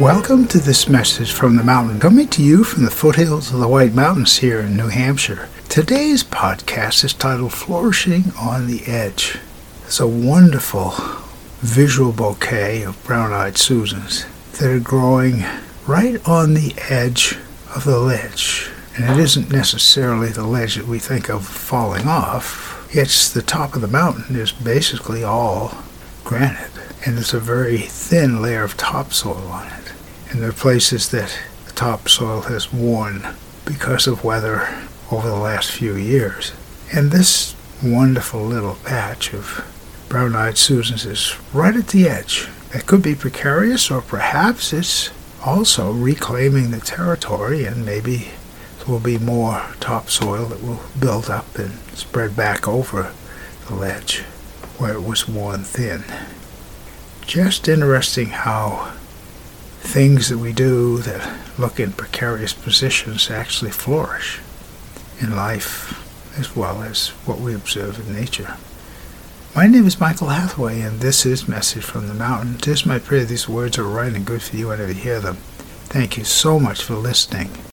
Welcome to this message from the mountain, coming to you from the foothills of the White Mountains here in New Hampshire. Today's podcast is titled Flourishing on the Edge. It's a wonderful visual bouquet of brown-eyed Susans that are growing right on the edge of the ledge. And it isn't necessarily the ledge that we think of falling off. It's the top of the mountain is basically all granite. And there's a very thin layer of topsoil on it and there are places that the topsoil has worn because of weather over the last few years. And this wonderful little patch of brown-eyed Susans is right at the edge. It could be precarious, or perhaps it's also reclaiming the territory, and maybe there will be more topsoil that will build up and spread back over the ledge where it was worn thin. Just interesting how things that we do that look in precarious positions actually flourish in life as well as what we observe in nature. My name is Michael Hathaway, and this is Message from the Mountain. It is my prayer these words are right and good for you whenever you hear them. Thank you so much for listening.